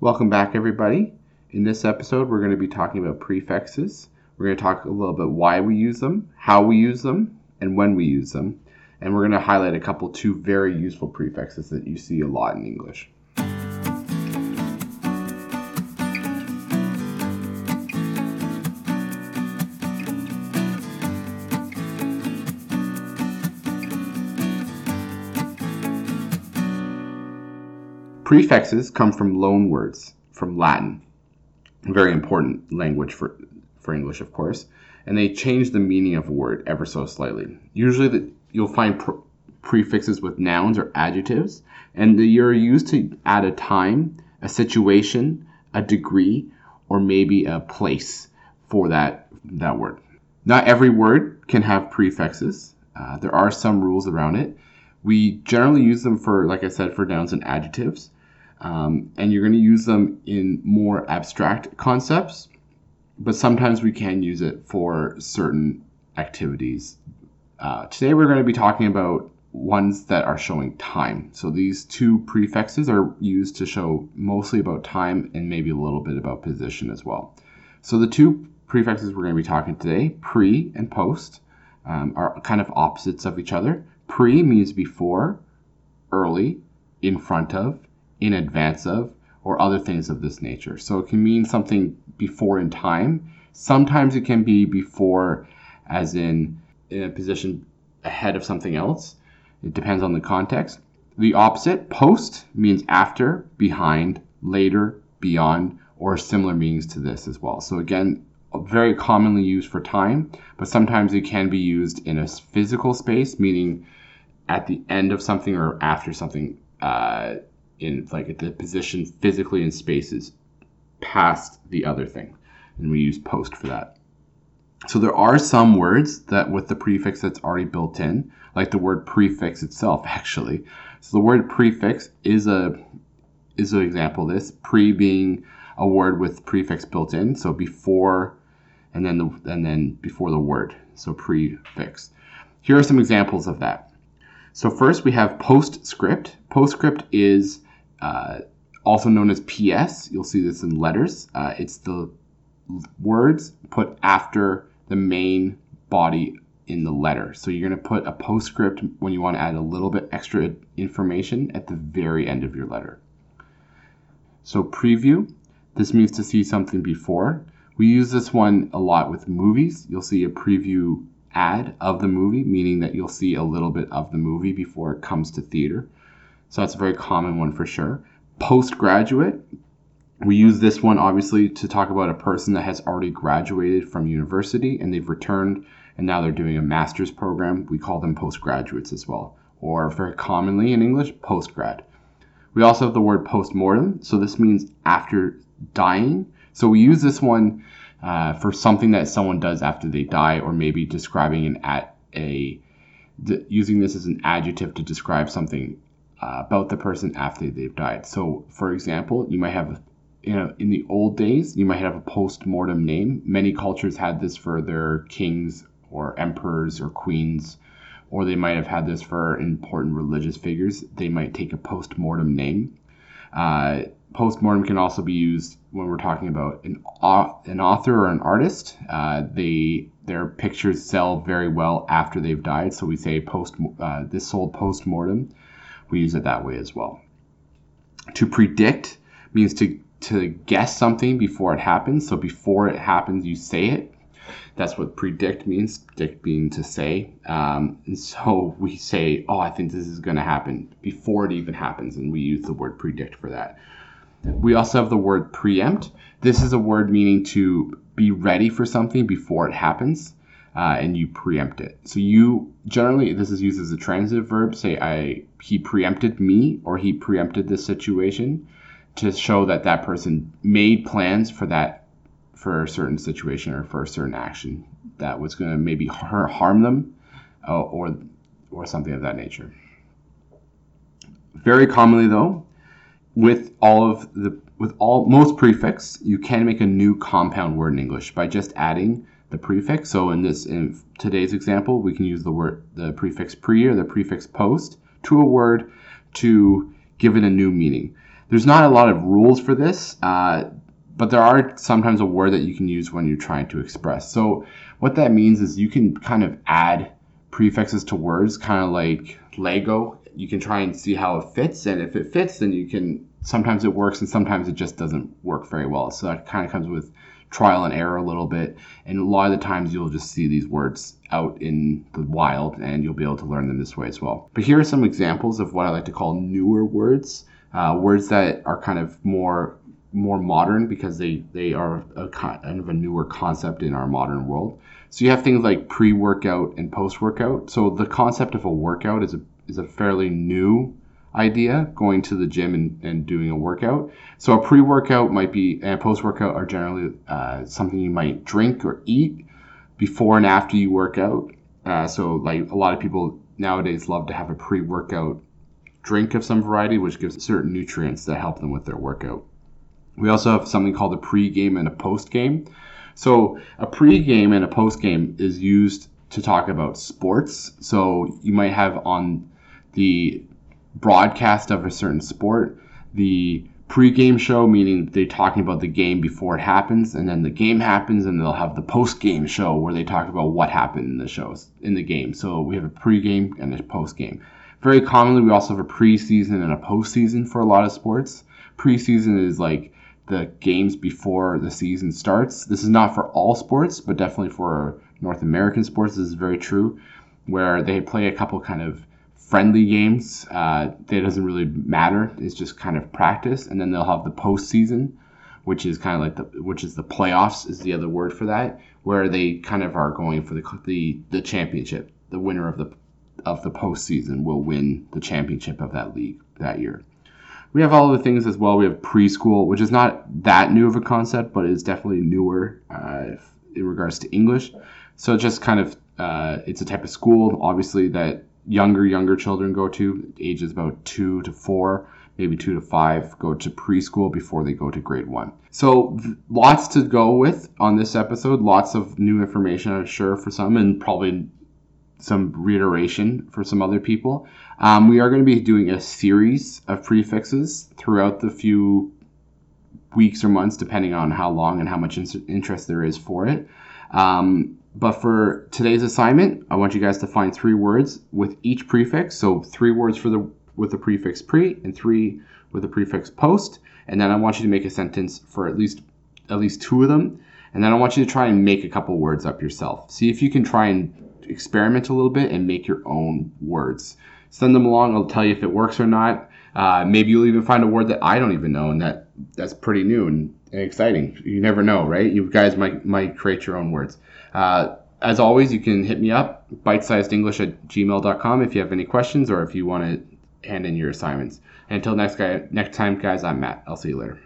Welcome back, everybody. In this episode, we're going to be talking about prefixes. We're going to talk a little bit why we use them, how we use them, and when we use them. And we're going to highlight a couple two very useful prefixes that you see a lot in English. Prefixes come from loan words from Latin, A very important language for, for English, of course, and they change the meaning of a word ever so slightly. Usually, the, you'll find pr- prefixes with nouns or adjectives, and are used to add a time, a situation, a degree, or maybe a place for that that word. Not every word can have prefixes. Uh, there are some rules around it. We generally use them for, like I said, for nouns and adjectives. Um, and you're going to use them in more abstract concepts, but sometimes we can use it for certain activities. Uh, today we're going to be talking about ones that are showing time. So these two prefixes are used to show mostly about time and maybe a little bit about position as well. So the two prefixes we're going to be talking today, pre and post, um, are kind of opposites of each other. Pre means before, early, in front of, in advance of, or other things of this nature. So it can mean something before in time. Sometimes it can be before, as in in a position ahead of something else. It depends on the context. The opposite, post, means after, behind, later, beyond, or similar meanings to this as well. So again, very commonly used for time, but sometimes it can be used in a physical space, meaning at the end of something or after something. Uh, in like the position physically in spaces past the other thing. And we use post for that. So there are some words that with the prefix that's already built in, like the word prefix itself actually. So the word prefix is a is an example of this. Pre being a word with prefix built in, so before and then the and then before the word. So prefix. Here are some examples of that. So first we have postscript. Postscript is uh, also known as PS. You'll see this in letters. Uh, it's the words put after the main body in the letter. So you're going to put a postscript when you want to add a little bit extra information at the very end of your letter. So preview, this means to see something before. We use this one a lot with movies. You'll see a preview ad of the movie, meaning that you'll see a little bit of the movie before it comes to theater. So that's a very common one for sure. Postgraduate, we use this one obviously to talk about a person that has already graduated from university and they've returned and now they're doing a master's program. We call them postgraduates as well, or very commonly in English, postgrad. We also have the word postmortem. So this means after dying. So we use this one uh, for something that someone does after they die, or maybe describing an at a using this as an adjective to describe something uh, about the person after they've died. So, for example, you might have, you know, in the old days, you might have a post-mortem name. Many cultures had this for their kings or emperors or queens, or they might have had this for important religious figures. They might take a post-mortem name. Uh, post-mortem can also be used when we're talking about an, an author or an artist. Uh, they their pictures sell very well after they've died, so we say post. Uh, this sold post-mortem we use it that way as well. To predict means to, to guess something before it happens. So before it happens, you say it. That's what predict means, predict being to say. Um, and so we say, oh, I think this is going to happen before it even happens. And we use the word predict for that. We also have the word preempt. This is a word meaning to be ready for something before it happens uh, and you preempt it. So you generally this is used as a transitive verb. Say I he preempted me or he preempted this situation to show that that person made plans for that for a certain situation or for a certain action that was going to maybe harm them uh, or or something of that nature. Very commonly though, with all of the with all most prefix, you can make a new compound word in English by just adding the prefix. So in this in today's example, we can use the word the prefix pre or the prefix post to a word to give it a new meaning. There's not a lot of rules for this, uh, but there are sometimes a word that you can use when you're trying to express. So what that means is you can kind of add prefixes to words, kind of like Lego. You can try and see how it fits, and if it fits, then you can. Sometimes it works, and sometimes it just doesn't work very well. So that kind of comes with trial and error a little bit. And a lot of the times you'll just see these words out in the wild and you'll be able to learn them this way as well. But here are some examples of what I like to call newer words, uh, words that are kind of more more modern because they, they are a kind of a newer concept in our modern world. So you have things like pre-workout and post-workout. So the concept of a workout is a is a fairly new idea, going to the gym and, and doing a workout. So a pre-workout might be and post-workout are generally uh, something you might drink or eat before and after you work out. Uh, so like a lot of people nowadays love to have a pre-workout drink of some variety, which gives certain nutrients that help them with their workout. We also have something called a pre-game and a post-game. So a pre-game and a post-game is used to talk about sports. So you might have on the broadcast of a certain sport, the pre-game show meaning they're talking about the game before it happens and then the game happens and they'll have the post-game show where they talk about what happened in the shows in the game. So we have a pre-game and a post-game. Very commonly we also have a preseason and a postseason for a lot of sports. Preseason is like the games before the season starts. This is not for all sports but definitely for north american sports this is very true where they play a couple kind of friendly games. Uh, that doesn't really matter. It's just kind of practice, and then they'll have the postseason, which is kind of like the which is the playoffs is the other word for that, where they kind of are going for the the, the championship. The winner of the of the postseason will win the championship of that league that year. We have all the things as well. We have preschool, which is not that new of a concept, but it's definitely newer uh, in regards to English. So just kind of, uh, it's a type of school, obviously, that younger younger children go to ages about two to four maybe two to five go to preschool before they go to grade one. So lots to go with on this episode lots of new information i'm sure for some and probably some reiteration for some other people. Um, we are going to be doing a series of prefixes throughout the few weeks or months depending on how long and how much interest there is for it um, but for today's assignment, I want you guys to find three words with each prefix. So three words for the with the prefix pre and three with the prefix post. And then I want you to make a sentence for at least at least two of them. And then I want you to try and make a couple words up yourself. See if you can try and experiment a little bit and make your own words. Send them along. I'll tell you if it works or not. Uh, maybe you'll even find a word that I don't even know, and that that's pretty new and, and exciting. You never know, right? You guys might might create your own words. Uh, as always, you can hit me up, bitesized.english at gmail.com if you have any questions or if you want to hand in your assignments. And until next guy, next time, guys, I'm Matt. I'll see you later.